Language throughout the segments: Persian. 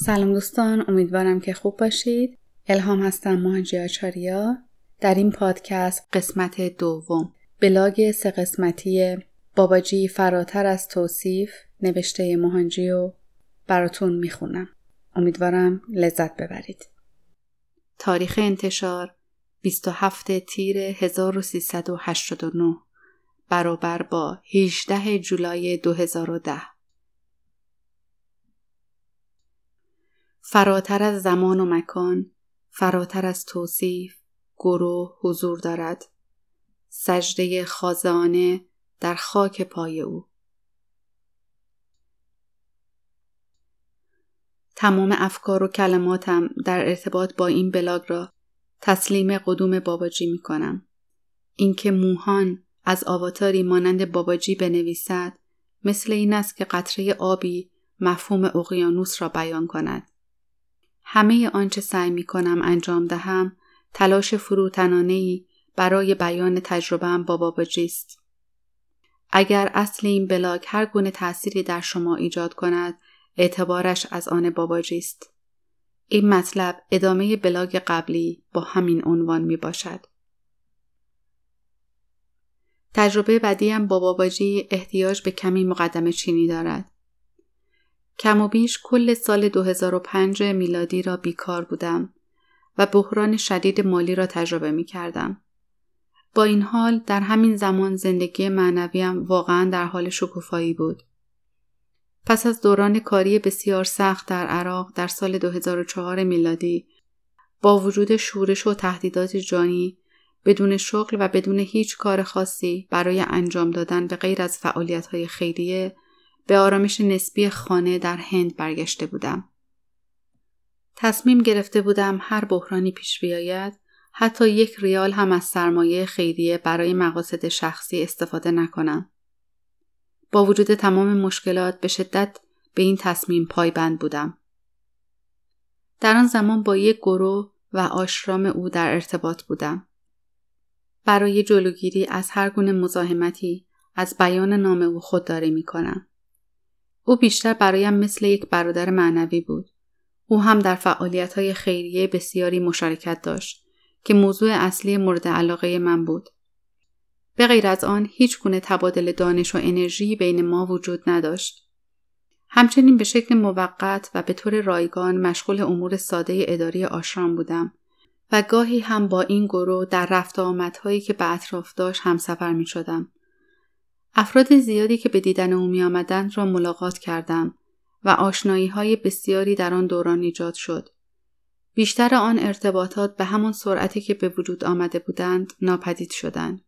سلام دوستان امیدوارم که خوب باشید. الهام هستم مهنجی آچاریا. در این پادکست قسمت دوم. بلاگ سه قسمتی باباجی فراتر از توصیف نوشته مهنجی و براتون می‌خونم. امیدوارم لذت ببرید. تاریخ انتشار 27 تیر 1389 برابر با 18 جولای 2010 فراتر از زمان و مکان فراتر از توصیف گروه حضور دارد سجده خازانه در خاک پای او تمام افکار و کلماتم در ارتباط با این بلاگ را تسلیم قدوم باباجی می کنم. اینکه موهان از آواتاری مانند باباجی بنویسد مثل این است که قطره آبی مفهوم اقیانوس را بیان کند. همه آنچه سعی می کنم انجام دهم تلاش فروتنانه برای بیان تجربهام با باباجی است. اگر اصل این بلاگ هر گونه تأثیری در شما ایجاد کند اعتبارش از آن باباجی است. این مطلب ادامه بلاگ قبلی با همین عنوان می باشد. تجربه بعدیم با باباجی احتیاج به کمی مقدمه چینی دارد. کم و بیش کل سال 2005 میلادی را بیکار بودم و بحران شدید مالی را تجربه می کردم. با این حال در همین زمان زندگی معنویم واقعا در حال شکوفایی بود. پس از دوران کاری بسیار سخت در عراق در سال 2004 میلادی با وجود شورش و تهدیدات جانی بدون شغل و بدون هیچ کار خاصی برای انجام دادن به غیر از فعالیت های خیریه به آرامش نسبی خانه در هند برگشته بودم. تصمیم گرفته بودم هر بحرانی پیش بیاید حتی یک ریال هم از سرمایه خیریه برای مقاصد شخصی استفاده نکنم. با وجود تمام مشکلات به شدت به این تصمیم پایبند بودم. در آن زمان با یک گروه و آشرام او در ارتباط بودم. برای جلوگیری از هر گونه مزاحمتی از بیان نام او خودداری می کنم. او بیشتر برایم مثل یک برادر معنوی بود. او هم در فعالیت های خیریه بسیاری مشارکت داشت که موضوع اصلی مورد علاقه من بود. به غیر از آن هیچ گونه تبادل دانش و انرژی بین ما وجود نداشت. همچنین به شکل موقت و به طور رایگان مشغول امور ساده اداری آشرام بودم و گاهی هم با این گروه در رفت آمدهایی که به اطراف داشت همسفر می شدم. افراد زیادی که به دیدن او می آمدند را ملاقات کردم و آشنایی های بسیاری در آن دوران ایجاد شد. بیشتر آن ارتباطات به همان سرعتی که به وجود آمده بودند ناپدید شدند.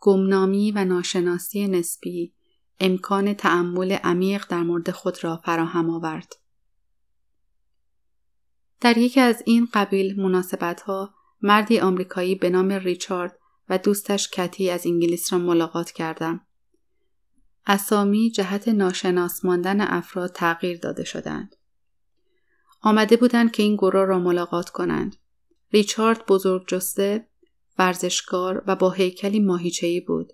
گمنامی و ناشناسی نسبی امکان تعمل عمیق در مورد خود را فراهم آورد. در یکی از این قبیل مناسبت ها مردی آمریکایی به نام ریچارد و دوستش کتی از انگلیس را ملاقات کردم. اسامی جهت ناشناس ماندن افراد تغییر داده شدند. آمده بودند که این گروه را ملاقات کنند. ریچارد بزرگ جسته، ورزشکار و با هیکلی ماهیچه‌ای بود.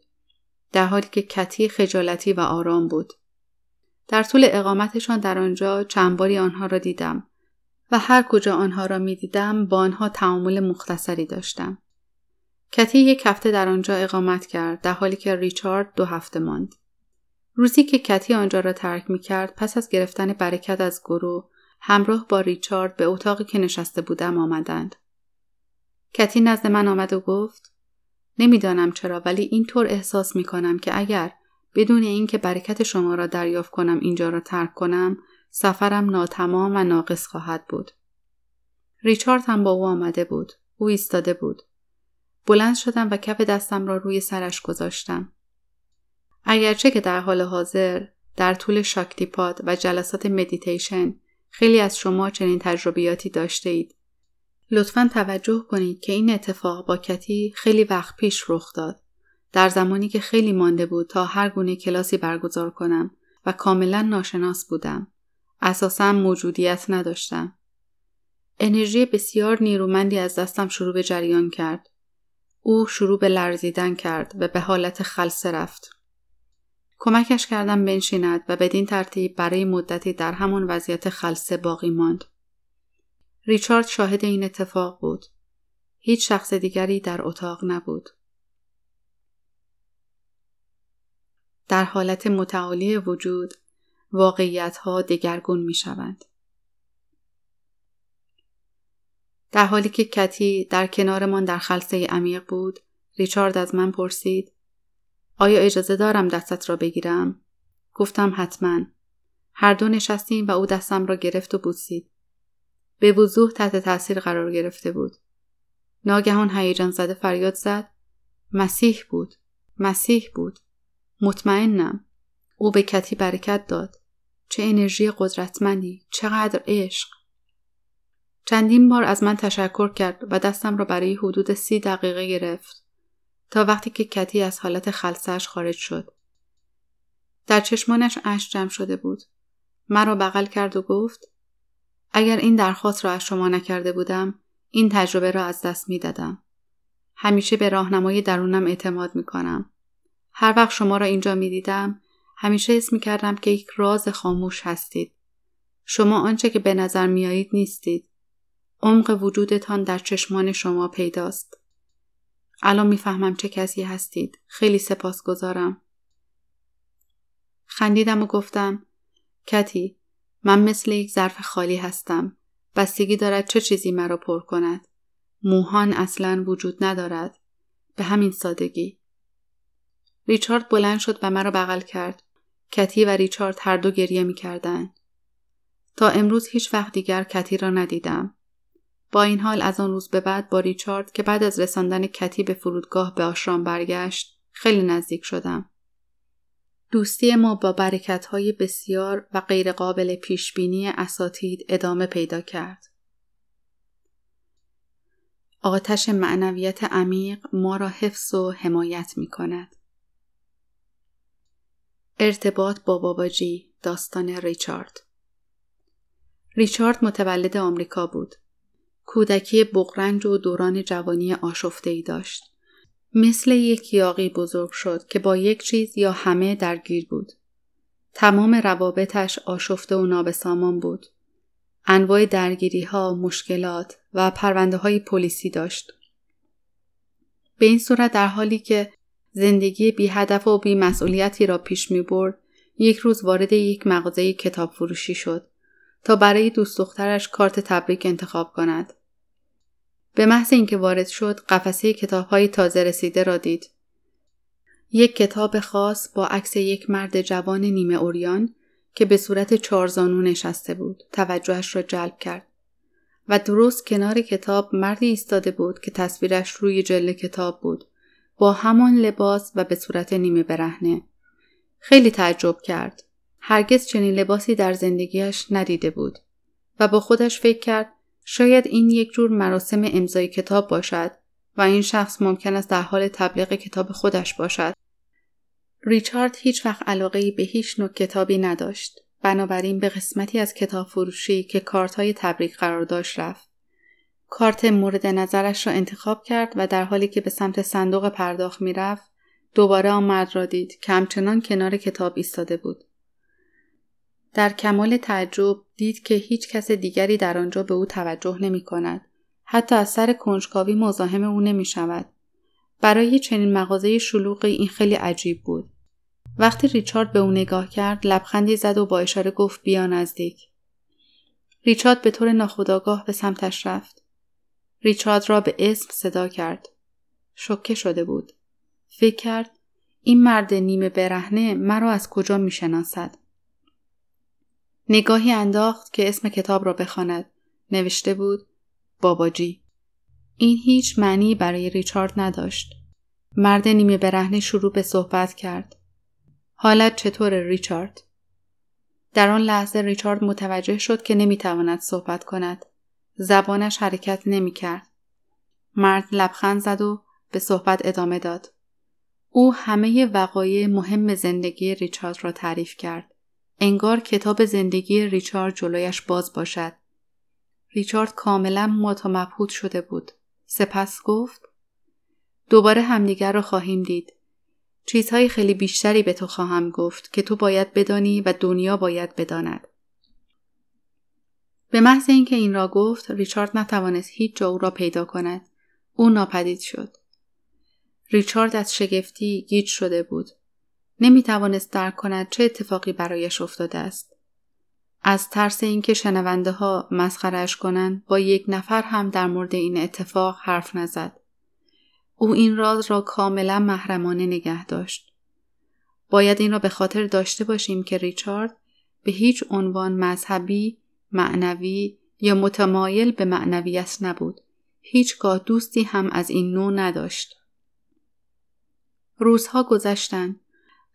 در حالی که کتی خجالتی و آرام بود. در طول اقامتشان در آنجا چند باری آنها را دیدم و هر کجا آنها را می دیدم با آنها تعامل مختصری داشتم. کتی یک هفته در آنجا اقامت کرد در حالی که ریچارد دو هفته ماند. روزی که کتی آنجا را ترک می کرد پس از گرفتن برکت از گروه همراه با ریچارد به اتاقی که نشسته بودم آمدند. کتی نزد من آمد و گفت نمی‌دانم چرا ولی اینطور احساس می کنم که اگر بدون اینکه برکت شما را دریافت کنم اینجا را ترک کنم سفرم ناتمام و ناقص خواهد بود. ریچارد هم با او آمده بود. او ایستاده بود. بلند شدم و کف دستم را روی سرش گذاشتم. اگرچه که در حال حاضر در طول شاکتیپاد و جلسات مدیتیشن خیلی از شما چنین تجربیاتی داشته اید. لطفا توجه کنید که این اتفاق با کتی خیلی وقت پیش رخ داد. در زمانی که خیلی مانده بود تا هر گونه کلاسی برگزار کنم و کاملا ناشناس بودم. اساسا موجودیت نداشتم. انرژی بسیار نیرومندی از دستم شروع به جریان کرد. او شروع به لرزیدن کرد و به حالت خلسه رفت. کمکش کردم بنشیند و بدین ترتیب برای مدتی در همان وضعیت خلصه باقی ماند. ریچارد شاهد این اتفاق بود. هیچ شخص دیگری در اتاق نبود. در حالت متعالی وجود واقعیت ها دگرگون می شوند. در حالی که کتی در کنارمان در خلصه عمیق بود ریچارد از من پرسید آیا اجازه دارم دستت را بگیرم؟ گفتم حتما. هر دو نشستیم و او دستم را گرفت و بوسید. به وضوح تحت تاثیر قرار گرفته بود. ناگهان هیجان زده فریاد زد. مسیح بود. مسیح بود. مطمئنم. او به کتی برکت داد. چه انرژی قدرتمندی. چقدر عشق. چندین بار از من تشکر کرد و دستم را برای حدود سی دقیقه گرفت. تا وقتی که کتی از حالت خلصش خارج شد. در چشمانش اشک جمع شده بود. مرا بغل کرد و گفت اگر این درخواست را از شما نکرده بودم این تجربه را از دست می دادم. همیشه به راهنمای درونم اعتماد می کنم. هر وقت شما را اینجا می دیدم همیشه حس می کردم که یک راز خاموش هستید. شما آنچه که به نظر میایید نیستید. عمق وجودتان در چشمان شما پیداست. الان می‌فهمم چه کسی هستید. خیلی سپاسگزارم. خندیدم و گفتم کتی من مثل یک ظرف خالی هستم. بستگی دارد چه چیزی مرا پر کند. موهان اصلا وجود ندارد. به همین سادگی. ریچارد بلند شد و مرا بغل کرد. کتی و ریچارد هر دو گریه می کردن. تا امروز هیچ وقت دیگر کتی را ندیدم. با این حال از آن روز به بعد با ریچارد که بعد از رساندن کتی به فرودگاه به آشرام برگشت خیلی نزدیک شدم. دوستی ما با برکت های بسیار و غیرقابل پیشبینی اساتید ادامه پیدا کرد. آتش معنویت عمیق ما را حفظ و حمایت می کند. ارتباط با باباجی داستان ریچارد ریچارد متولد آمریکا بود. کودکی بغرنج و دوران جوانی آشفته ای داشت. مثل یک یاقی بزرگ شد که با یک چیز یا همه درگیر بود. تمام روابطش آشفته و نابسامان بود. انواع درگیری ها، مشکلات و پرونده های پلیسی داشت. به این صورت در حالی که زندگی بی هدف و بی مسئولیتی را پیش می برد، یک روز وارد یک مغازه کتاب فروشی شد تا برای دوست دخترش کارت تبریک انتخاب کند. به محض اینکه وارد شد قفسه کتاب های تازه رسیده را دید. یک کتاب خاص با عکس یک مرد جوان نیمه اوریان که به صورت چارزانو نشسته بود توجهش را جلب کرد و درست کنار کتاب مردی ایستاده بود که تصویرش روی جلد کتاب بود با همان لباس و به صورت نیمه برهنه خیلی تعجب کرد هرگز چنین لباسی در زندگیش ندیده بود و با خودش فکر کرد شاید این یک جور مراسم امضای کتاب باشد و این شخص ممکن است در حال تبلیغ کتاب خودش باشد. ریچارد هیچ وقت علاقه به هیچ نوع کتابی نداشت. بنابراین به قسمتی از کتاب فروشی که کارت های تبریک قرار داشت رفت. کارت مورد نظرش را انتخاب کرد و در حالی که به سمت صندوق پرداخت می‌رفت دوباره آن مرد را دید که همچنان کنار کتاب ایستاده بود. در کمال تعجب دید که هیچ کس دیگری در آنجا به او توجه نمی کند. حتی از سر کنجکاوی مزاحم او نمی شود. برای چنین مغازه شلوغی این خیلی عجیب بود. وقتی ریچارد به او نگاه کرد لبخندی زد و با اشاره گفت بیا نزدیک. ریچارد به طور ناخودآگاه به سمتش رفت. ریچارد را به اسم صدا کرد. شکه شده بود. فکر کرد این مرد نیمه برهنه مرا از کجا می شناسد؟ نگاهی انداخت که اسم کتاب را بخواند. نوشته بود باباجی. این هیچ معنی برای ریچارد نداشت. مرد نیمه برهنه شروع به صحبت کرد. حالت چطور ریچارد؟ در آن لحظه ریچارد متوجه شد که نمی‌تواند صحبت کند. زبانش حرکت نمی کرد. مرد لبخند زد و به صحبت ادامه داد. او همه وقایع مهم زندگی ریچارد را تعریف کرد. انگار کتاب زندگی ریچارد جلویش باز باشد. ریچارد کاملا مات شده بود. سپس گفت دوباره همدیگر را خواهیم دید. چیزهای خیلی بیشتری به تو خواهم گفت که تو باید بدانی و دنیا باید بداند. به محض اینکه این را گفت ریچارد نتوانست هیچ جا او را پیدا کند. او ناپدید شد. ریچارد از شگفتی گیج شده بود. نمی توانست درک کند چه اتفاقی برایش افتاده است. از ترس اینکه شنونده ها مسخرش کنند با یک نفر هم در مورد این اتفاق حرف نزد. او این راز را کاملا محرمانه نگه داشت. باید این را به خاطر داشته باشیم که ریچارد به هیچ عنوان مذهبی، معنوی یا متمایل به معنویت نبود. هیچگاه دوستی هم از این نوع نداشت. روزها گذشتند.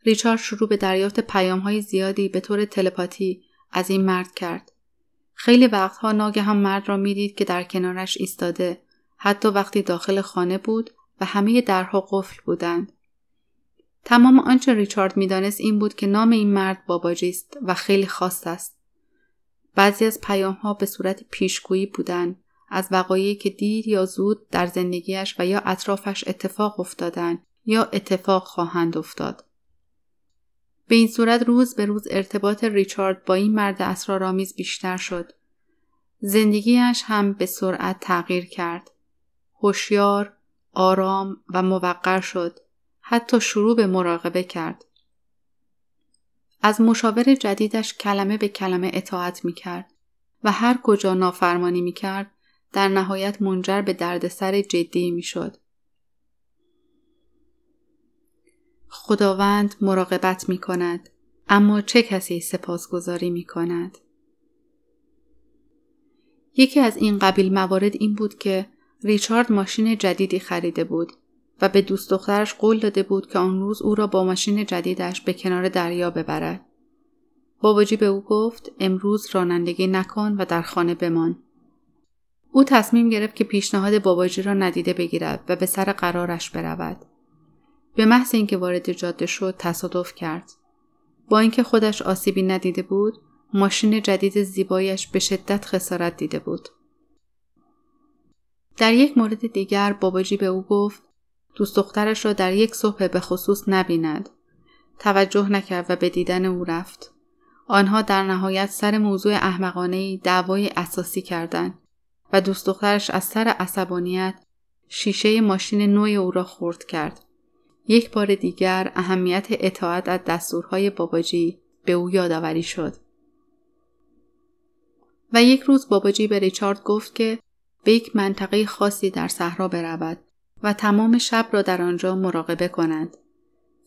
ریچارد شروع به دریافت پیام های زیادی به طور تلپاتی از این مرد کرد. خیلی وقتها ناگه هم مرد را می‌دید که در کنارش ایستاده حتی وقتی داخل خانه بود و همه درها قفل بودند. تمام آنچه ریچارد می‌دانست این بود که نام این مرد باباجی است و خیلی خاص است. بعضی از پیام ها به صورت پیشگویی بودند از وقایعی که دیر یا زود در زندگیش و یا اطرافش اتفاق افتادند یا اتفاق خواهند افتاد. به این صورت روز به روز ارتباط ریچارد با این مرد اسرارآمیز بیشتر شد. زندگیش هم به سرعت تغییر کرد. هوشیار، آرام و موقر شد. حتی شروع به مراقبه کرد. از مشاور جدیدش کلمه به کلمه اطاعت می کرد و هر کجا نافرمانی می کرد در نهایت منجر به دردسر جدی می شد. خداوند مراقبت می کند اما چه کسی سپاسگزاری می کند؟ یکی از این قبیل موارد این بود که ریچارد ماشین جدیدی خریده بود و به دوست دخترش قول داده بود که آن روز او را با ماشین جدیدش به کنار دریا ببرد. باباجی به او گفت امروز رانندگی نکن و در خانه بمان. او تصمیم گرفت که پیشنهاد باباجی را ندیده بگیرد و به سر قرارش برود. به محض اینکه وارد جاده شد تصادف کرد. با اینکه خودش آسیبی ندیده بود، ماشین جدید زیبایش به شدت خسارت دیده بود. در یک مورد دیگر باباجی به او گفت دوست دخترش را در یک صبح به خصوص نبیند. توجه نکرد و به دیدن او رفت. آنها در نهایت سر موضوع احمقانه دعوای اساسی کردند و دوست دخترش از سر عصبانیت شیشه ماشین نوع او را خورد کرد. یک بار دیگر اهمیت اطاعت از دستورهای باباجی به او یادآوری شد. و یک روز باباجی به ریچارد گفت که به یک منطقه خاصی در صحرا برود و تمام شب را در آنجا مراقبه کند.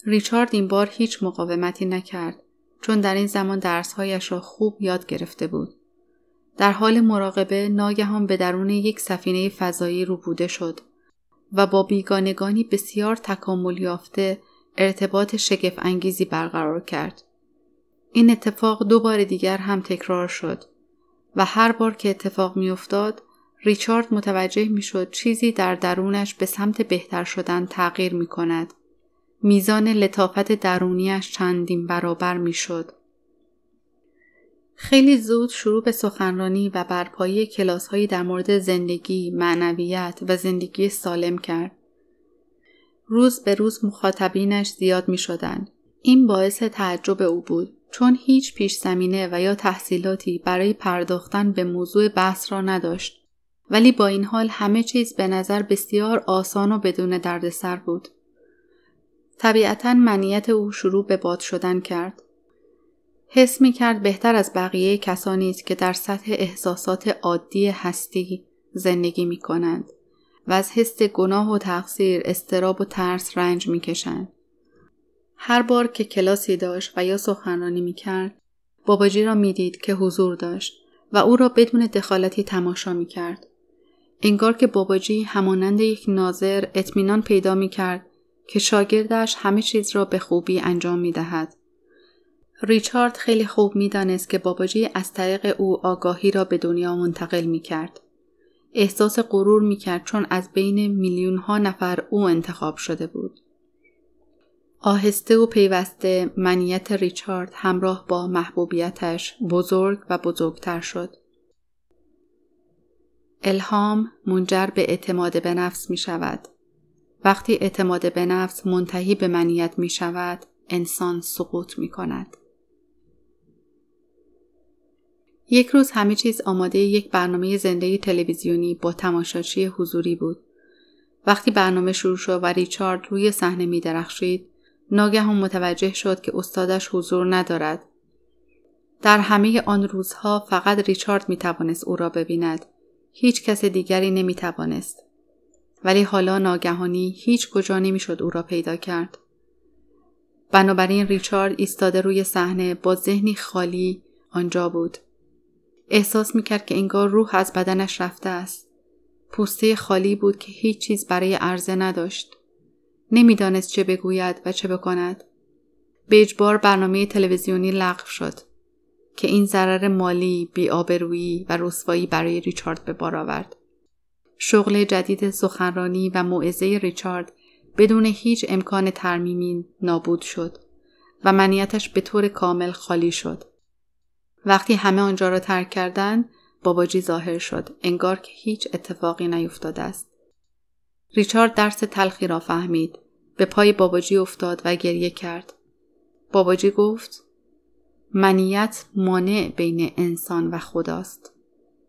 ریچارد این بار هیچ مقاومتی نکرد چون در این زمان درسهایش را خوب یاد گرفته بود. در حال مراقبه ناگهان به درون یک سفینه فضایی بوده شد و با بیگانگانی بسیار تکامل یافته ارتباط شگفت انگیزی برقرار کرد. این اتفاق دو بار دیگر هم تکرار شد و هر بار که اتفاق میافتاد ریچارد متوجه می‌شد چیزی در درونش به سمت بهتر شدن تغییر می کند. میزان لطافت درونیش چندین برابر می‌شد. خیلی زود شروع به سخنرانی و برپایی کلاس هایی در مورد زندگی، معنویت و زندگی سالم کرد. روز به روز مخاطبینش زیاد می شدن. این باعث تعجب او بود چون هیچ پیش زمینه و یا تحصیلاتی برای پرداختن به موضوع بحث را نداشت. ولی با این حال همه چیز به نظر بسیار آسان و بدون دردسر بود. طبیعتا منیت او شروع به باد شدن کرد. حس می کرد بهتر از بقیه کسانی است که در سطح احساسات عادی هستی زندگی می کنند و از حس گناه و تقصیر استراب و ترس رنج می کشند. هر بار که کلاسی داشت و یا سخنرانی می کرد باباجی را می دید که حضور داشت و او را بدون دخالتی تماشا می کرد. انگار که باباجی همانند یک ناظر اطمینان پیدا می کرد که شاگردش همه چیز را به خوبی انجام می دهد. ریچارد خیلی خوب می دانست که باباجی از طریق او آگاهی را به دنیا منتقل می کرد. احساس غرور می کرد چون از بین میلیون ها نفر او انتخاب شده بود. آهسته و پیوسته منیت ریچارد همراه با محبوبیتش بزرگ و بزرگتر شد. الهام منجر به اعتماد به نفس می شود وقتی اعتماد به نفس منتهی به منیت می شود انسان سقوط می کند. یک روز همه چیز آماده یک برنامه زنده تلویزیونی با تماشاچی حضوری بود. وقتی برنامه شروع شد و ریچارد روی صحنه می درخشید، ناگهان متوجه شد که استادش حضور ندارد. در همه آن روزها فقط ریچارد می توانست او را ببیند. هیچ کس دیگری نمی توانست. ولی حالا ناگهانی هیچ کجا نمی شد او را پیدا کرد. بنابراین ریچارد ایستاده روی صحنه با ذهنی خالی آنجا بود. احساس می کرد که انگار روح از بدنش رفته است. پوسته خالی بود که هیچ چیز برای عرضه نداشت. نمی‌دانست چه بگوید و چه بکند. به اجبار برنامه تلویزیونی لغو شد که این ضرر مالی، بیآبرویی و رسوایی برای ریچارد به بار آورد. شغل جدید سخنرانی و موعظه ریچارد بدون هیچ امکان ترمیمی نابود شد و منیتش به طور کامل خالی شد. وقتی همه آنجا را ترک کردند باباجی ظاهر شد. انگار که هیچ اتفاقی نیفتاده است. ریچارد درس تلخی را فهمید. به پای باباجی افتاد و گریه کرد. باباجی گفت منیت مانع بین انسان و خداست.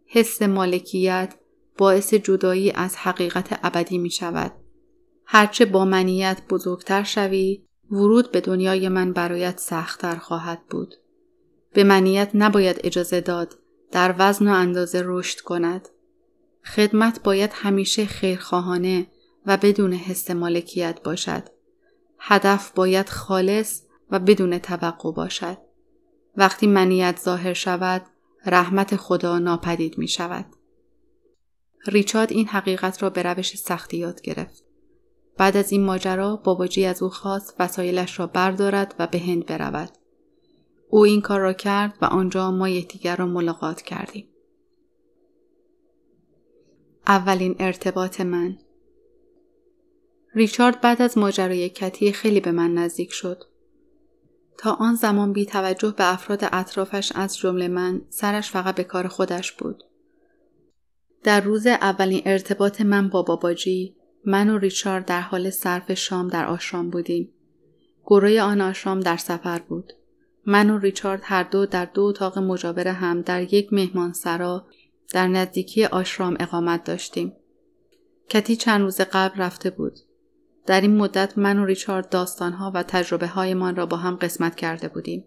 حس مالکیت باعث جدایی از حقیقت ابدی می شود. هرچه با منیت بزرگتر شوی ورود به دنیای من برایت سختتر خواهد بود. به منیت نباید اجازه داد در وزن و اندازه رشد کند. خدمت باید همیشه خیرخواهانه و بدون حس مالکیت باشد. هدف باید خالص و بدون توقع باشد. وقتی منیت ظاهر شود، رحمت خدا ناپدید می شود. ریچارد این حقیقت را به روش سختی یاد گرفت. بعد از این ماجرا باباجی از او خواست وسایلش را بردارد و به هند برود. او این کار را کرد و آنجا ما یکدیگر را ملاقات کردیم. اولین ارتباط من ریچارد بعد از ماجرای کتی خیلی به من نزدیک شد. تا آن زمان بی توجه به افراد اطرافش از جمله من سرش فقط به کار خودش بود. در روز اولین ارتباط من با باباجی من و ریچارد در حال صرف شام در آشرام بودیم. گروه آن آشرام در سفر بود. من و ریچارد هر دو در دو اتاق مجاور هم در یک مهمانسرا در نزدیکی آشرام اقامت داشتیم. کتی چند روز قبل رفته بود. در این مدت من و ریچارد داستانها و تجربه هایمان را با هم قسمت کرده بودیم.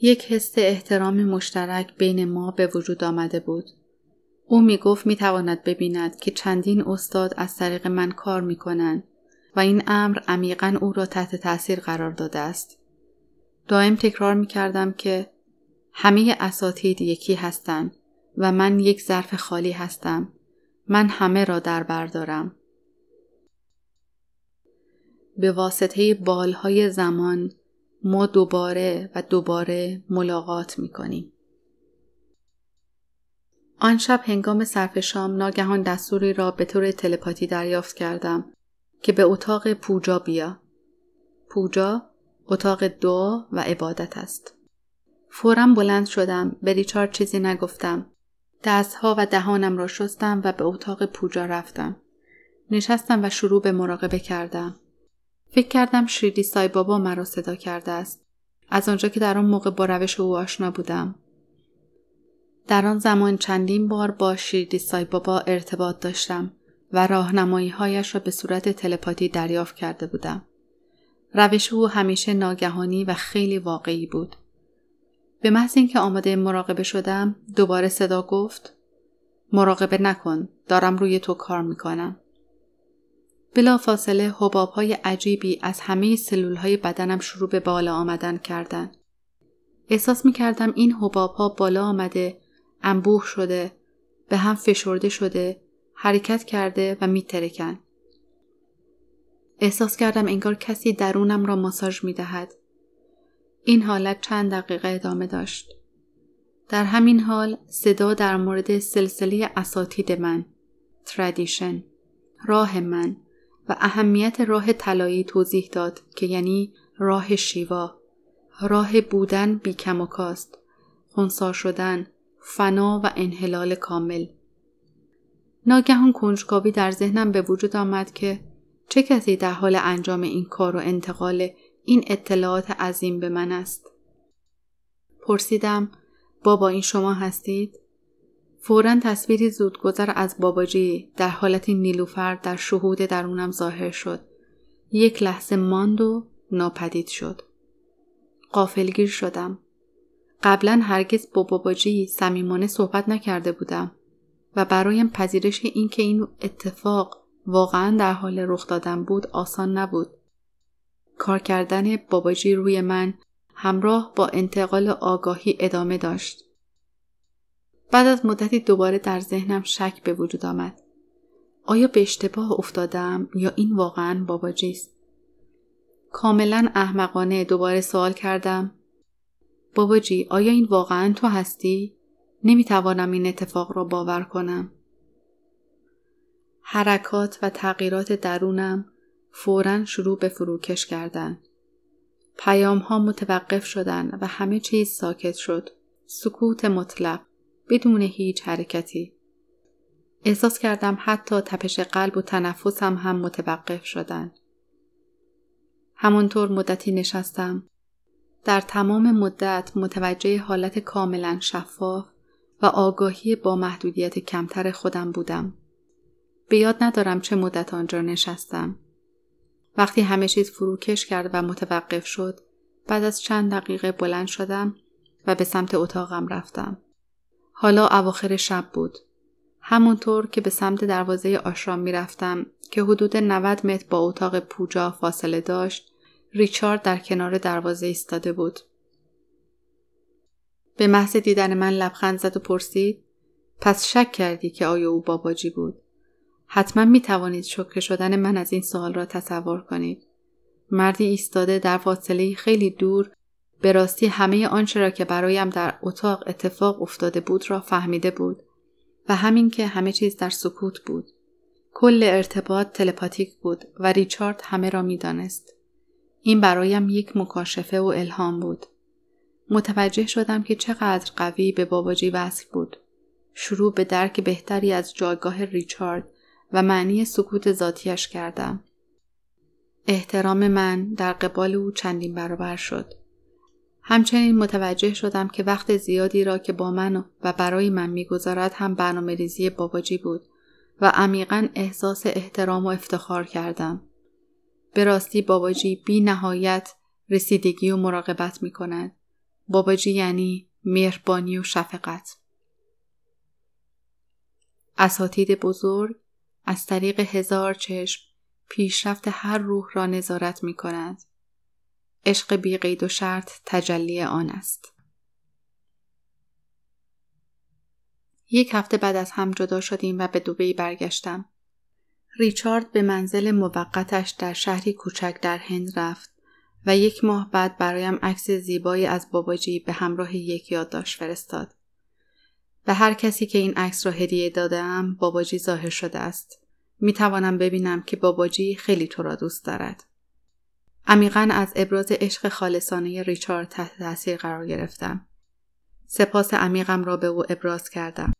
یک حس احترام مشترک بین ما به وجود آمده بود. او می گفت می تواند ببیند که چندین استاد از طریق من کار می کنند و این امر عمیقا او را تحت تاثیر قرار داده است. دائم تکرار می کردم که همه اساتید یکی هستند و من یک ظرف خالی هستم. من همه را در بردارم. به واسطه بالهای زمان ما دوباره و دوباره ملاقات می کنیم. آن شب هنگام صرف شام ناگهان دستوری را به طور تلپاتی دریافت کردم که به اتاق پوجا بیا. پوجا اتاق دعا و عبادت است. فورا بلند شدم به ریچارد چیزی نگفتم. دستها و دهانم را شستم و به اتاق پوجا رفتم. نشستم و شروع به مراقبه کردم. فکر کردم شیردی سای بابا مرا صدا کرده است. از آنجا که در آن موقع با روش او آشنا بودم. در آن زمان چندین بار با شیردی سای بابا ارتباط داشتم و راهنمایی هایش را به صورت تلپاتی دریافت کرده بودم. روش او همیشه ناگهانی و خیلی واقعی بود. به محض اینکه آماده مراقبه شدم دوباره صدا گفت مراقبه نکن دارم روی تو کار می‌کنم. بلا فاصله حباب های عجیبی از همه سلول های بدنم شروع به بالا آمدن کردن. احساس می کردم این حباب ها بالا آمده، انبوه شده، به هم فشرده شده، حرکت کرده و می ترکن. احساس کردم انگار کسی درونم را ماساژ می دهد. این حالت چند دقیقه ادامه داشت. در همین حال صدا در مورد سلسله اساتید من تردیشن راه من و اهمیت راه طلایی توضیح داد که یعنی راه شیوا راه بودن بی کم و کاست خونسا شدن فنا و انحلال کامل ناگهان کنجکاوی در ذهنم به وجود آمد که چه کسی در حال انجام این کار و انتقال این اطلاعات عظیم به من است؟ پرسیدم بابا این شما هستید؟ فورا تصویری زودگذر از باباجی در حالتی نیلوفر در شهود درونم ظاهر شد. یک لحظه ماند و ناپدید شد. قافلگیر شدم. قبلا هرگز با باباجی صمیمانه صحبت نکرده بودم و برایم پذیرش این که این اتفاق واقعا در حال رخ دادن بود آسان نبود. کار کردن باباجی روی من همراه با انتقال آگاهی ادامه داشت. بعد از مدتی دوباره در ذهنم شک به وجود آمد. آیا به اشتباه افتادم یا این واقعا باباجی است؟ کاملا احمقانه دوباره سوال کردم. باباجی آیا این واقعا تو هستی؟ نمی‌توانم این اتفاق را باور کنم. حرکات و تغییرات درونم فورا شروع به فروکش کردند. پیام ها متوقف شدند و همه چیز ساکت شد. سکوت مطلق بدون هیچ حرکتی. احساس کردم حتی تپش قلب و تنفسم هم متوقف شدند. همانطور مدتی نشستم. در تمام مدت متوجه حالت کاملا شفاف و آگاهی با محدودیت کمتر خودم بودم. به یاد ندارم چه مدت آنجا نشستم. وقتی همه چیز فروکش کرد و متوقف شد بعد از چند دقیقه بلند شدم و به سمت اتاقم رفتم. حالا اواخر شب بود. همونطور که به سمت دروازه آشرام می رفتم که حدود 90 متر با اتاق پوجا فاصله داشت ریچارد در کنار دروازه ایستاده بود. به محض دیدن من لبخند زد و پرسید پس شک کردی که آیا او باباجی بود حتما می توانید شکر شدن من از این سوال را تصور کنید. مردی ایستاده در فاصله خیلی دور به راستی همه آنچه را که برایم در اتاق اتفاق افتاده بود را فهمیده بود و همین که همه چیز در سکوت بود. کل ارتباط تلپاتیک بود و ریچارد همه را می‌دانست. این برایم یک مکاشفه و الهام بود. متوجه شدم که چقدر قوی به باباجی وصل بود. شروع به درک بهتری از جایگاه ریچارد و معنی سکوت ذاتیش کردم. احترام من در قبال او چندین برابر شد. همچنین متوجه شدم که وقت زیادی را که با من و برای من می‌گذارد هم برنامه ریزی باباجی بود و عمیقا احساس احترام و افتخار کردم. به راستی باباجی بی نهایت رسیدگی و مراقبت می کند. باباجی یعنی مهربانی و شفقت. اساتید بزرگ از طریق هزار چشم پیشرفت هر روح را نظارت می کند. عشق بی قید و شرط تجلی آن است. یک هفته بعد از هم جدا شدیم و به دوبی برگشتم. ریچارد به منزل موقتش در شهری کوچک در هند رفت و یک ماه بعد برایم عکس زیبایی از باباجی به همراه یک یادداشت فرستاد. به هر کسی که این عکس را هدیه دادم باباجی ظاهر شده است. می توانم ببینم که باباجی خیلی تو را دوست دارد. عمیقا از ابراز عشق خالصانه ریچارد تحت تاثیر قرار گرفتم. سپاس عمیقم را به او ابراز کردم.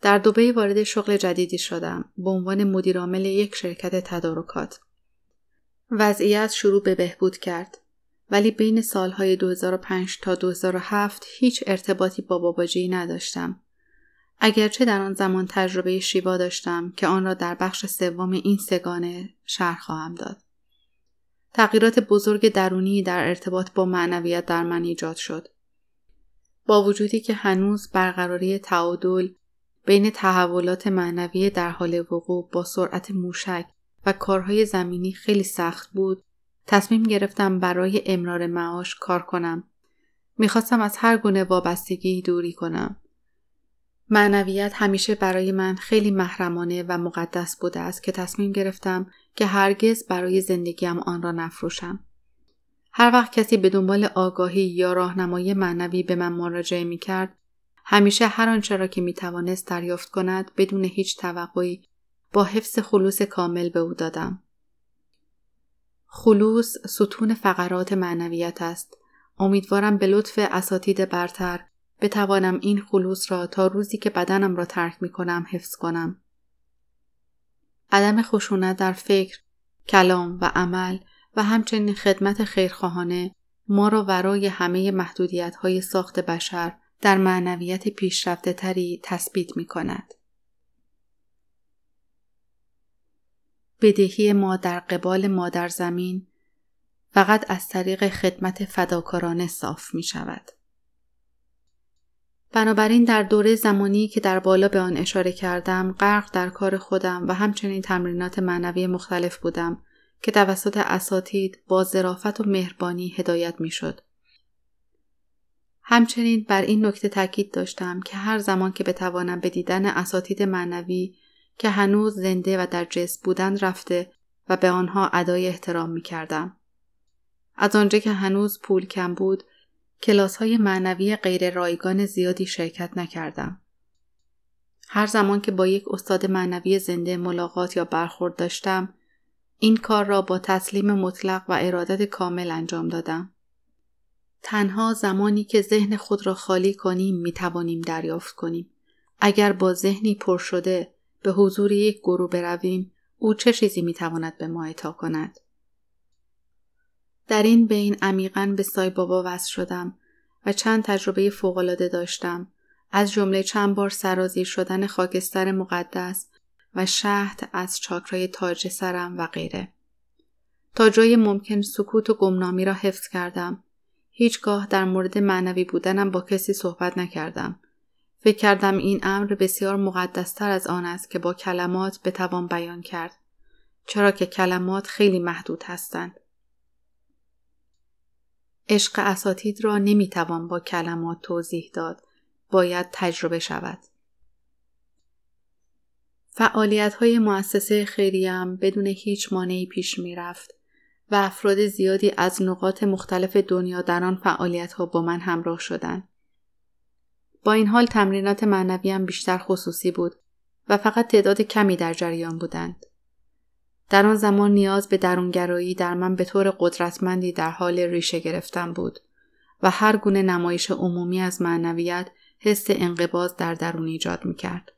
در دوبه وارد شغل جدیدی شدم به عنوان مدیرعامل یک شرکت تدارکات. وضعیت شروع به بهبود کرد ولی بین سالهای 2005 تا 2007 هیچ ارتباطی با باباجی نداشتم. اگرچه در آن زمان تجربه شیوا داشتم که آن را در بخش سوم این سگانه شرح خواهم داد. تغییرات بزرگ درونی در ارتباط با معنویت در من ایجاد شد. با وجودی که هنوز برقراری تعادل بین تحولات معنوی در حال وقوع با سرعت موشک و کارهای زمینی خیلی سخت بود تصمیم گرفتم برای امرار معاش کار کنم. می‌خواستم از هر گونه وابستگی دوری کنم. معنویت همیشه برای من خیلی محرمانه و مقدس بوده است که تصمیم گرفتم که هرگز برای زندگیم آن را نفروشم. هر وقت کسی به دنبال آگاهی یا راهنمایی معنوی به من مراجعه می کرد، همیشه هر آنچه را که می توانست دریافت کند بدون هیچ توقعی با حفظ خلوص کامل به او دادم. خلوص ستون فقرات معنویت است. امیدوارم به لطف اساتید برتر بتوانم این خلوص را تا روزی که بدنم را ترک می کنم حفظ کنم. عدم خشونت در فکر کلام و عمل و همچنین خدمت خیرخواهانه ما را ورای همه محدودیت های ساخت بشر در معنویت پیشرفته تری تثبیت می کند. بدهی ما در قبال مادر زمین فقط از طریق خدمت فداکارانه صاف می شود. بنابراین در دوره زمانی که در بالا به آن اشاره کردم غرق در کار خودم و همچنین تمرینات معنوی مختلف بودم که توسط اساتید با ظرافت و مهربانی هدایت می شد. همچنین بر این نکته تاکید داشتم که هر زمان که بتوانم به دیدن اساتید معنوی که هنوز زنده و در جسم بودند رفته و به آنها ادای احترام می کردم. از آنجا که هنوز پول کم بود کلاس های معنوی غیر رایگان زیادی شرکت نکردم. هر زمان که با یک استاد معنوی زنده ملاقات یا برخورد داشتم این کار را با تسلیم مطلق و ارادت کامل انجام دادم. تنها زمانی که ذهن خود را خالی کنیم می توانیم دریافت کنیم. اگر با ذهنی پر شده به حضور یک گروه برویم او چه چیزی می تواند به ما اعطا کند؟ در این بین عمیقا به سای بابا وصل شدم و چند تجربه فوقالعاده داشتم از جمله چند بار سرازیر شدن خاکستر مقدس و شهد از چاکرای تاج سرم و غیره. تا جای ممکن سکوت و گمنامی را حفظ کردم. هیچگاه در مورد معنوی بودنم با کسی صحبت نکردم. فکر کردم این امر بسیار مقدستر از آن است که با کلمات بتوان بیان کرد. چرا که کلمات خیلی محدود هستند. عشق اساتید را نمی‌توان با کلمات توضیح داد. باید تجربه شود. فعالیت های مؤسسه خیریم بدون هیچ مانعی پیش می رفت و افراد زیادی از نقاط مختلف دنیا در آن فعالیت ها با من همراه شدند. با این حال تمرینات معنویم بیشتر خصوصی بود و فقط تعداد کمی در جریان بودند. در آن زمان نیاز به درونگرایی در من به طور قدرتمندی در حال ریشه گرفتن بود و هر گونه نمایش عمومی از معنویت حس انقباز در درون ایجاد می کرد.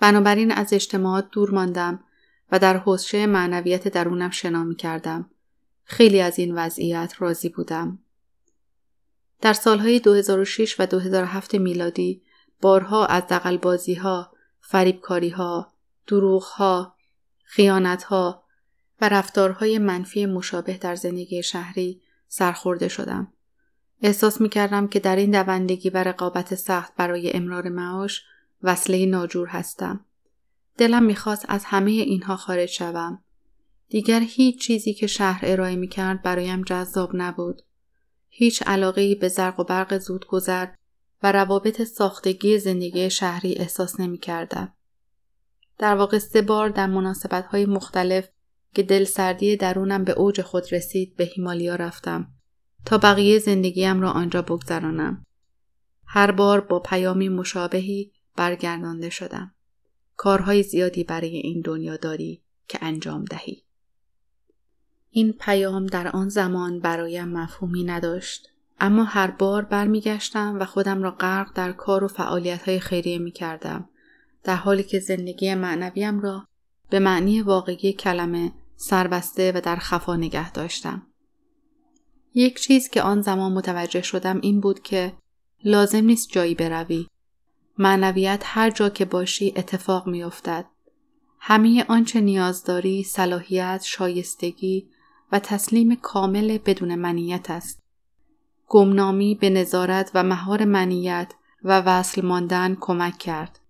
بنابراین از اجتماعات دور ماندم و در حوزه معنویت درونم شنا می کردم. خیلی از این وضعیت راضی بودم. در سالهای 2006 و 2007 میلادی بارها از دقلبازی ها، فریبکاری ها، دروغ ها، خیانت ها و رفتارهای منفی مشابه در زندگی شهری سرخورده شدم. احساس می کردم که در این دوندگی و رقابت سخت برای امرار معاش وصله ناجور هستم. دلم می‌خواست از همه اینها خارج شوم. دیگر هیچ چیزی که شهر ارائه می کرد برایم جذاب نبود. هیچ علاقه به زرق و برق زود گذر و روابط ساختگی زندگی شهری احساس نمی کردم. در واقع سه بار در مناسبت های مختلف که دل سردی درونم به اوج خود رسید به هیمالیا رفتم تا بقیه زندگیم را آنجا بگذرانم. هر بار با پیامی مشابهی برگردانده شدم. کارهای زیادی برای این دنیا داری که انجام دهی. این پیام در آن زمان برایم مفهومی نداشت. اما هر بار برمیگشتم و خودم را غرق در کار و فعالیت های خیریه می کردم. در حالی که زندگی معنویم را به معنی واقعی کلمه سربسته و در خفا نگه داشتم. یک چیز که آن زمان متوجه شدم این بود که لازم نیست جایی بروی معنویت هر جا که باشی اتفاق می افتد. همه آنچه نیاز داری صلاحیت، شایستگی و تسلیم کامل بدون منیت است. گمنامی به نظارت و مهار منیت و وصل ماندن کمک کرد.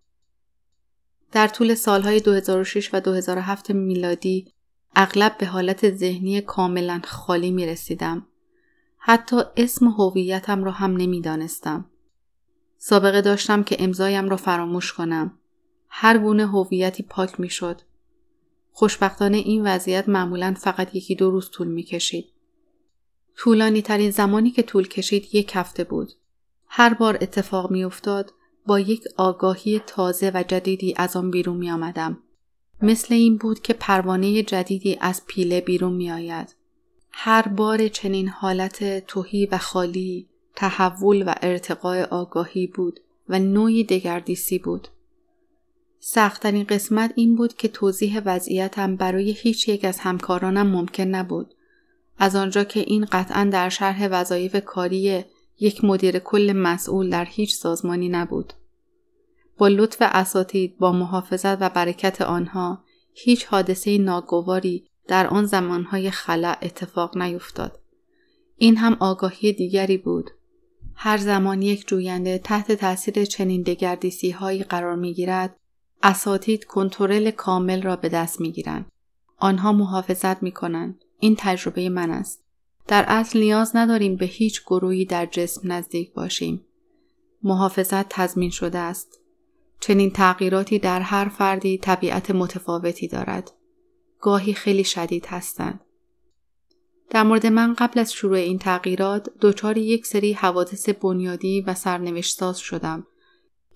در طول سالهای 2006 و 2007 میلادی اغلب به حالت ذهنی کاملا خالی می رسیدم. حتی اسم هویتم را هم نمی دانستم. سابقه داشتم که امضایم را فراموش کنم. هر گونه هویتی پاک می شد. خوشبختانه این وضعیت معمولا فقط یکی دو روز طول می کشید. طولانی ترین زمانی که طول کشید یک هفته بود. هر بار اتفاق می افتاد با یک آگاهی تازه و جدیدی از آن بیرون می آمدم. مثل این بود که پروانه جدیدی از پیله بیرون می آید. هر بار چنین حالت توهی و خالی تحول و ارتقاء آگاهی بود و نوعی دگردیسی بود. سختترین قسمت این بود که توضیح وضعیتم برای هیچ یک از همکارانم ممکن نبود. از آنجا که این قطعا در شرح وظایف کاری یک مدیر کل مسئول در هیچ سازمانی نبود. با لطف اساتید با محافظت و برکت آنها هیچ حادثه ناگواری در آن زمانهای خلع اتفاق نیفتاد. این هم آگاهی دیگری بود. هر زمان یک جوینده تحت تاثیر چنین دگردیسی هایی قرار می گیرد، اساتید کنترل کامل را به دست می گیرند. آنها محافظت می کنند. این تجربه من است. در اصل نیاز نداریم به هیچ گروهی در جسم نزدیک باشیم. محافظت تضمین شده است. چنین تغییراتی در هر فردی طبیعت متفاوتی دارد. گاهی خیلی شدید هستند. در مورد من قبل از شروع این تغییرات دچار یک سری حوادث بنیادی و سرنوشت ساز شدم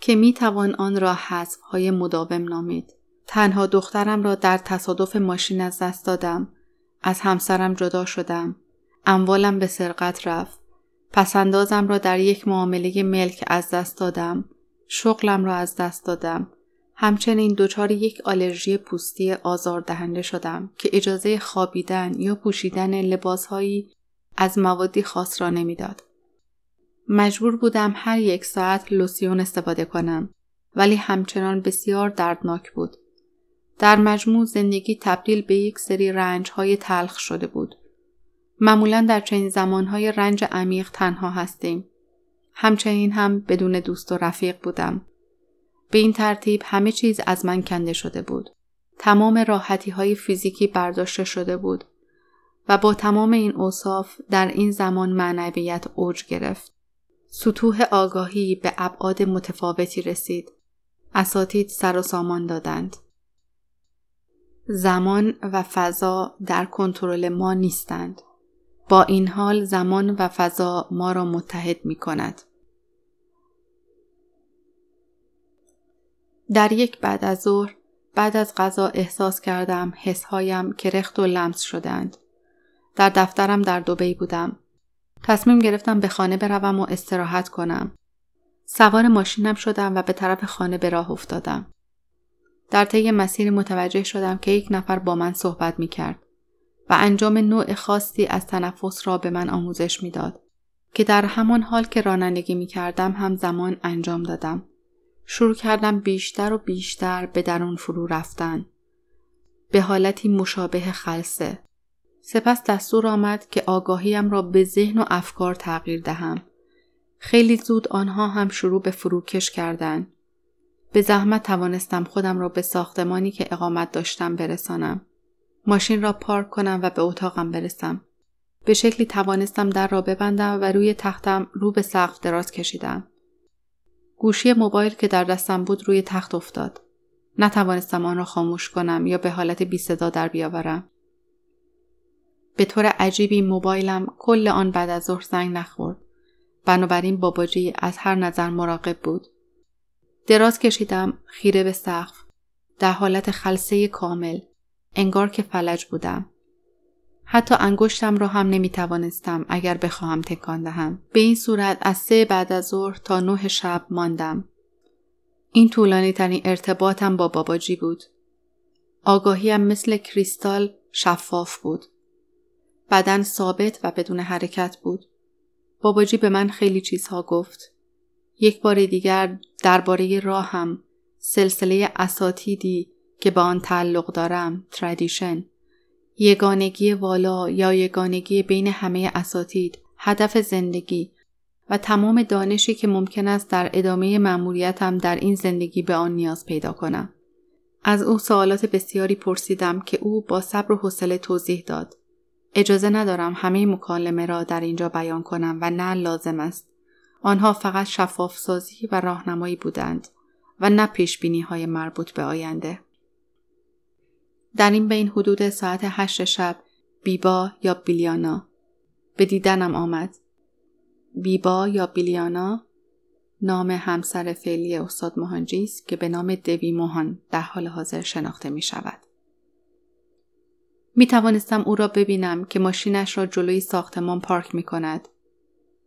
که می توان آن را حذف های مداوم نامید. تنها دخترم را در تصادف ماشین از دست دادم. از همسرم جدا شدم. اموالم به سرقت رفت. پسندازم را در یک معامله ملک از دست دادم. شغلم را از دست دادم. همچنین دچار یک آلرژی پوستی آزاردهنده شدم که اجازه خوابیدن یا پوشیدن لباسهایی از موادی خاص را نمی‌داد. مجبور بودم هر یک ساعت لوسیون استفاده کنم ولی همچنان بسیار دردناک بود. در مجموع زندگی تبدیل به یک سری رنج های تلخ شده بود. معمولا در چنین زمانهای رنج عمیق تنها هستیم. همچنین هم بدون دوست و رفیق بودم. به این ترتیب همه چیز از من کنده شده بود. تمام راحتی های فیزیکی برداشته شده بود و با تمام این اوصاف در این زمان معنویت اوج گرفت. سطوح آگاهی به ابعاد متفاوتی رسید. اساتید سر و سامان دادند. زمان و فضا در کنترل ما نیستند. با این حال زمان و فضا ما را متحد می کند. در یک بعد از ظهر بعد از غذا احساس کردم حسهایم که رخت و لمس شدند. در دفترم در دوبی بودم. تصمیم گرفتم به خانه بروم و استراحت کنم. سوار ماشینم شدم و به طرف خانه به راه افتادم. در طی مسیر متوجه شدم که یک نفر با من صحبت می کرد و انجام نوع خاصی از تنفس را به من آموزش می‌داد که در همان حال که رانندگی می کردم هم زمان انجام دادم. شروع کردم بیشتر و بیشتر به درون فرو رفتن. به حالتی مشابه خلصه. سپس دستور آمد که آگاهیم را به ذهن و افکار تغییر دهم. خیلی زود آنها هم شروع به فروکش کردند. به زحمت توانستم خودم را به ساختمانی که اقامت داشتم برسانم. ماشین را پارک کنم و به اتاقم برسم. به شکلی توانستم در را ببندم و روی تختم رو به سقف دراز کشیدم. گوشی موبایل که در دستم بود روی تخت افتاد. نتوانستم آن را خاموش کنم یا به حالت بی صدا در بیاورم. به طور عجیبی موبایلم کل آن بعد از ظهر زنگ نخورد. بنابراین باباجی از هر نظر مراقب بود. دراز کشیدم خیره به سقف. در حالت خلصه کامل. انگار که فلج بودم. حتی انگشتم را هم نمی توانستم اگر بخواهم تکان دهم. به این صورت از سه بعد از ظهر تا نه شب ماندم. این طولانی ترین ارتباطم با باباجی بود. آگاهیم مثل کریستال شفاف بود. بدن ثابت و بدون حرکت بود. باباجی به من خیلی چیزها گفت. یک بار دیگر درباره راهم سلسله اساتیدی که به آن تعلق دارم تردیشن یگانگی والا یا یگانگی بین همه اساتید هدف زندگی و تمام دانشی که ممکن است در ادامه مأموریتم در این زندگی به آن نیاز پیدا کنم از او سوالات بسیاری پرسیدم که او با صبر و حوصله توضیح داد اجازه ندارم همه مکالمه را در اینجا بیان کنم و نه لازم است آنها فقط شفاف سازی و راهنمایی بودند و نه پیش های مربوط به آینده در این بین حدود ساعت هشت شب بیبا یا بیلیانا به دیدنم آمد. بیبا یا بیلیانا نام همسر فعلی استاد مهانجی است که به نام دوی موهان در حال حاضر شناخته می شود. می توانستم او را ببینم که ماشینش را جلوی ساختمان پارک می کند.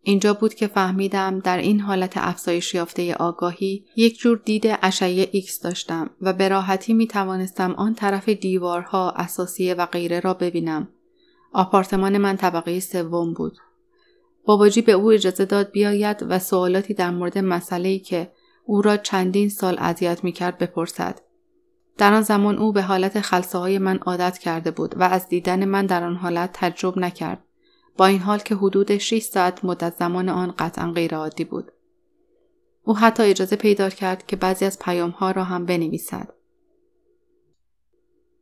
اینجا بود که فهمیدم در این حالت افزایش یافته آگاهی یک جور دید اشعه ایکس داشتم و به راحتی می توانستم آن طرف دیوارها اثاثیه و غیره را ببینم. آپارتمان من طبقه سوم بود. باباجی به او اجازه داد بیاید و سوالاتی در مورد مسئله‌ای که او را چندین سال اذیت می‌کرد بپرسد. در آن زمان او به حالت خلصه های من عادت کرده بود و از دیدن من در آن حالت تجرب نکرد. با این حال که حدود 6 ساعت مدت زمان آن قطعا غیرعادی بود. او حتی اجازه پیدا کرد که بعضی از پیام ها را هم بنویسد.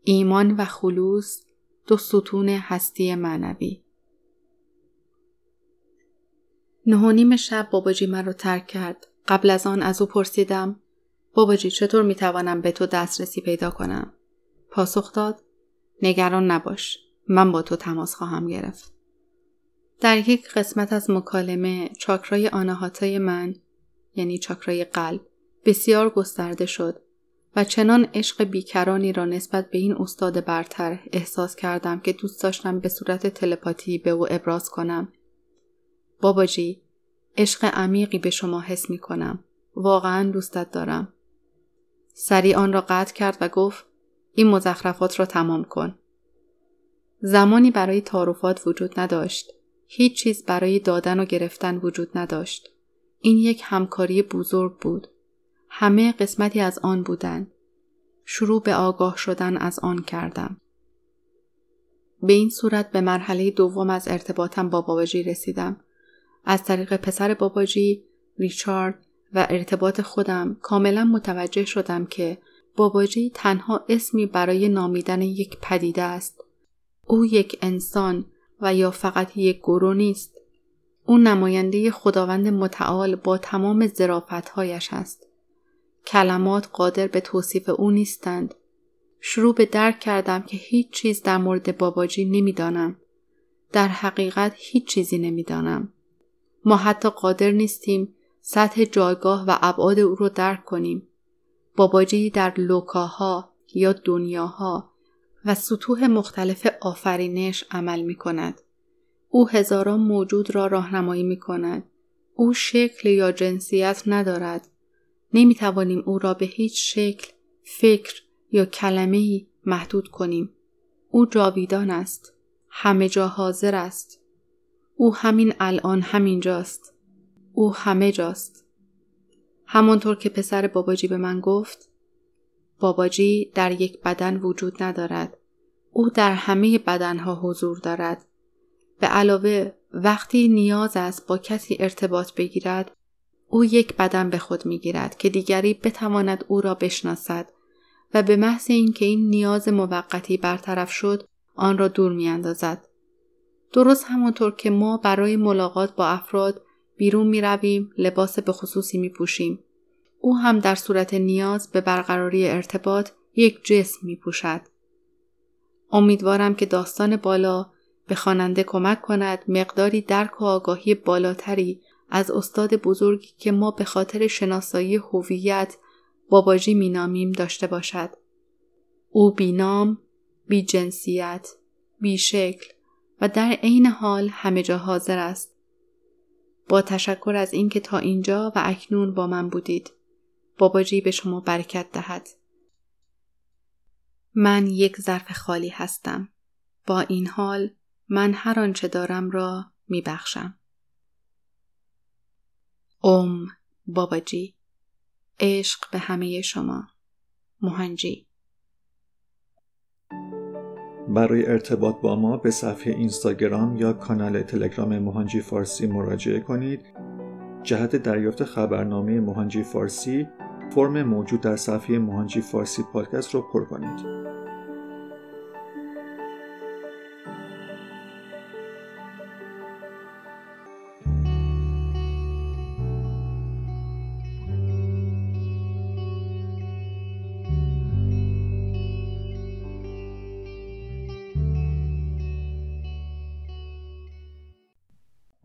ایمان و خلوص دو ستون هستی معنوی نه شب باباجی من رو ترک کرد. قبل از آن از او پرسیدم باباجی چطور می‌توانم به تو دسترسی پیدا کنم؟ پاسخ داد نگران نباش. من با تو تماس خواهم گرفت. در یک قسمت از مکالمه چاکرای آناهاتای من یعنی چاکرای قلب بسیار گسترده شد و چنان عشق بیکرانی را نسبت به این استاد برتر احساس کردم که دوست داشتم به صورت تلپاتی به او ابراز کنم. باباجی عشق عمیقی به شما حس می کنم. واقعا دوستت دارم. سریع آن را قطع کرد و گفت این مزخرفات را تمام کن. زمانی برای تعارفات وجود نداشت. هیچ چیز برای دادن و گرفتن وجود نداشت. این یک همکاری بزرگ بود. همه قسمتی از آن بودند. شروع به آگاه شدن از آن کردم. به این صورت به مرحله دوم از ارتباطم با باباجی رسیدم. از طریق پسر باباجی، ریچارد و ارتباط خودم کاملا متوجه شدم که باباجی تنها اسمی برای نامیدن یک پدیده است. او یک انسان و یا فقط یک گروه نیست. او نماینده خداوند متعال با تمام زرافتهایش است. کلمات قادر به توصیف او نیستند. شروع به درک کردم که هیچ چیز در مورد باباجی نمی‌دانم. در حقیقت هیچ چیزی نمی‌دانم. ما حتی قادر نیستیم سطح جایگاه و ابعاد او را درک کنیم. باباجی در لوکاها یا دنیاها و سطوح مختلف آفرینش عمل می کند. او هزاران موجود را راهنمایی می کند. او شکل یا جنسیت ندارد. نمی توانیم او را به هیچ شکل، فکر یا کلمه محدود کنیم. او جاویدان است. همه جا حاضر است. او همین الان همینجاست. او همه جاست. همانطور که پسر باباجی به من گفت باباجی در یک بدن وجود ندارد. او در همه بدنها حضور دارد. به علاوه وقتی نیاز است با کسی ارتباط بگیرد او یک بدن به خود می‌گیرد که دیگری بتواند او را بشناسد و به محض اینکه این نیاز موقتی برطرف شد آن را دور میاندازد درست همانطور که ما برای ملاقات با افراد بیرون می رویم لباس به خصوصی می پوشیم. او هم در صورت نیاز به برقراری ارتباط یک جسم می پوشد. امیدوارم که داستان بالا به خواننده کمک کند مقداری درک و آگاهی بالاتری از استاد بزرگی که ما به خاطر شناسایی هویت باباجی مینامیم داشته باشد. او بینام، بی جنسیت، بی شکل و در عین حال همه جا حاضر است. با تشکر از اینکه تا اینجا و اکنون با من بودید. باباجی به شما برکت دهد. من یک ظرف خالی هستم. با این حال من هر آنچه دارم را می بخشم. اوم باباجی عشق به همه شما مهنجی برای ارتباط با ما به صفحه اینستاگرام یا کانال تلگرام مهانجی فارسی مراجعه کنید. جهت دریافت خبرنامه مهانجی فارسی فرم موجود در صفحه مهانجی فارسی پادکست را پر کنید.